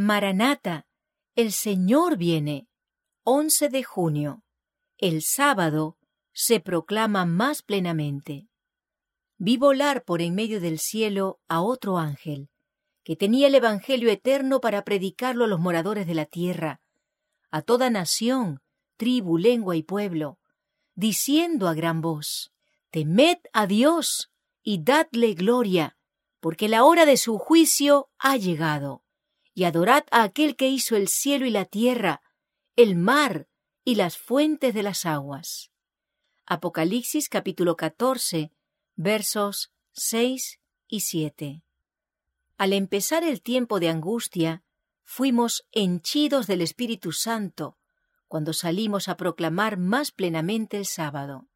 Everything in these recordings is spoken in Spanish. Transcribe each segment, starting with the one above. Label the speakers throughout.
Speaker 1: Maranata, el Señor viene. 11 de junio. El sábado se proclama más plenamente. Vi volar por en medio del cielo a otro ángel, que tenía el Evangelio eterno para predicarlo a los moradores de la tierra, a toda nación, tribu, lengua y pueblo, diciendo a gran voz, Temed a Dios y dadle gloria, porque la hora de su juicio ha llegado y adorad a aquel que hizo el cielo y la tierra, el mar y las fuentes de las aguas. Apocalipsis capítulo 14, versos 6 y 7. Al empezar el tiempo de angustia, fuimos henchidos del Espíritu Santo cuando salimos a proclamar más plenamente el sábado.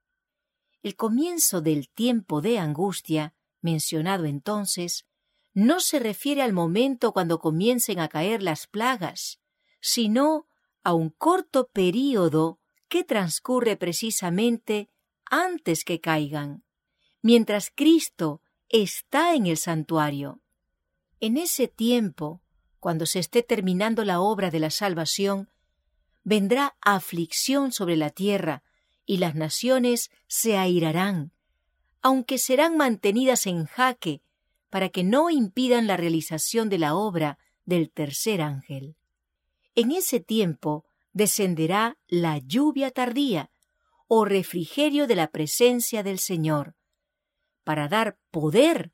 Speaker 1: El comienzo del tiempo de angustia, mencionado entonces, no se refiere al momento cuando comiencen a caer las plagas, sino a un corto período que transcurre precisamente antes que caigan, mientras Cristo está en el santuario. En ese tiempo, cuando se esté terminando la obra de la salvación, vendrá aflicción sobre la tierra y las naciones se airarán, aunque serán mantenidas en jaque para que no impidan la realización de la obra del tercer ángel. En ese tiempo descenderá la lluvia tardía o refrigerio de la presencia del Señor, para dar poder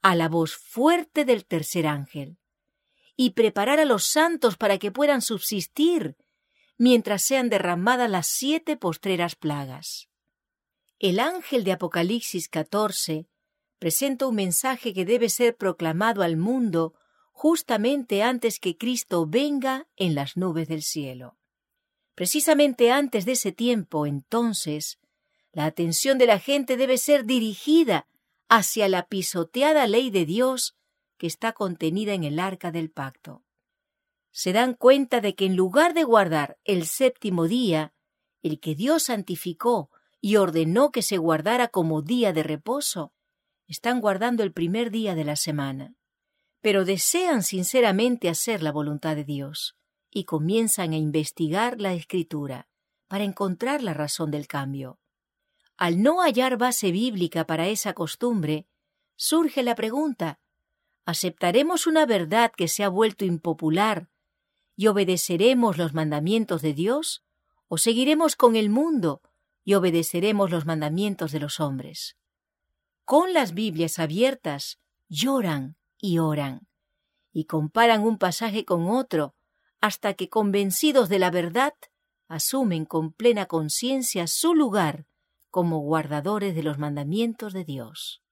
Speaker 1: a la voz fuerte del tercer ángel, y preparar a los santos para que puedan subsistir mientras sean derramadas las siete postreras plagas. El ángel de Apocalipsis 14 presenta un mensaje que debe ser proclamado al mundo justamente antes que Cristo venga en las nubes del cielo. Precisamente antes de ese tiempo, entonces, la atención de la gente debe ser dirigida hacia la pisoteada ley de Dios que está contenida en el arca del pacto. Se dan cuenta de que en lugar de guardar el séptimo día, el que Dios santificó y ordenó que se guardara como día de reposo, están guardando el primer día de la semana, pero desean sinceramente hacer la voluntad de Dios y comienzan a investigar la escritura para encontrar la razón del cambio. Al no hallar base bíblica para esa costumbre, surge la pregunta ¿aceptaremos una verdad que se ha vuelto impopular y obedeceremos los mandamientos de Dios? ¿O seguiremos con el mundo y obedeceremos los mandamientos de los hombres? Con las Biblias abiertas, lloran y oran, y comparan un pasaje con otro, hasta que, convencidos de la verdad, asumen con plena conciencia su lugar como guardadores de los mandamientos de Dios.